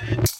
Bye.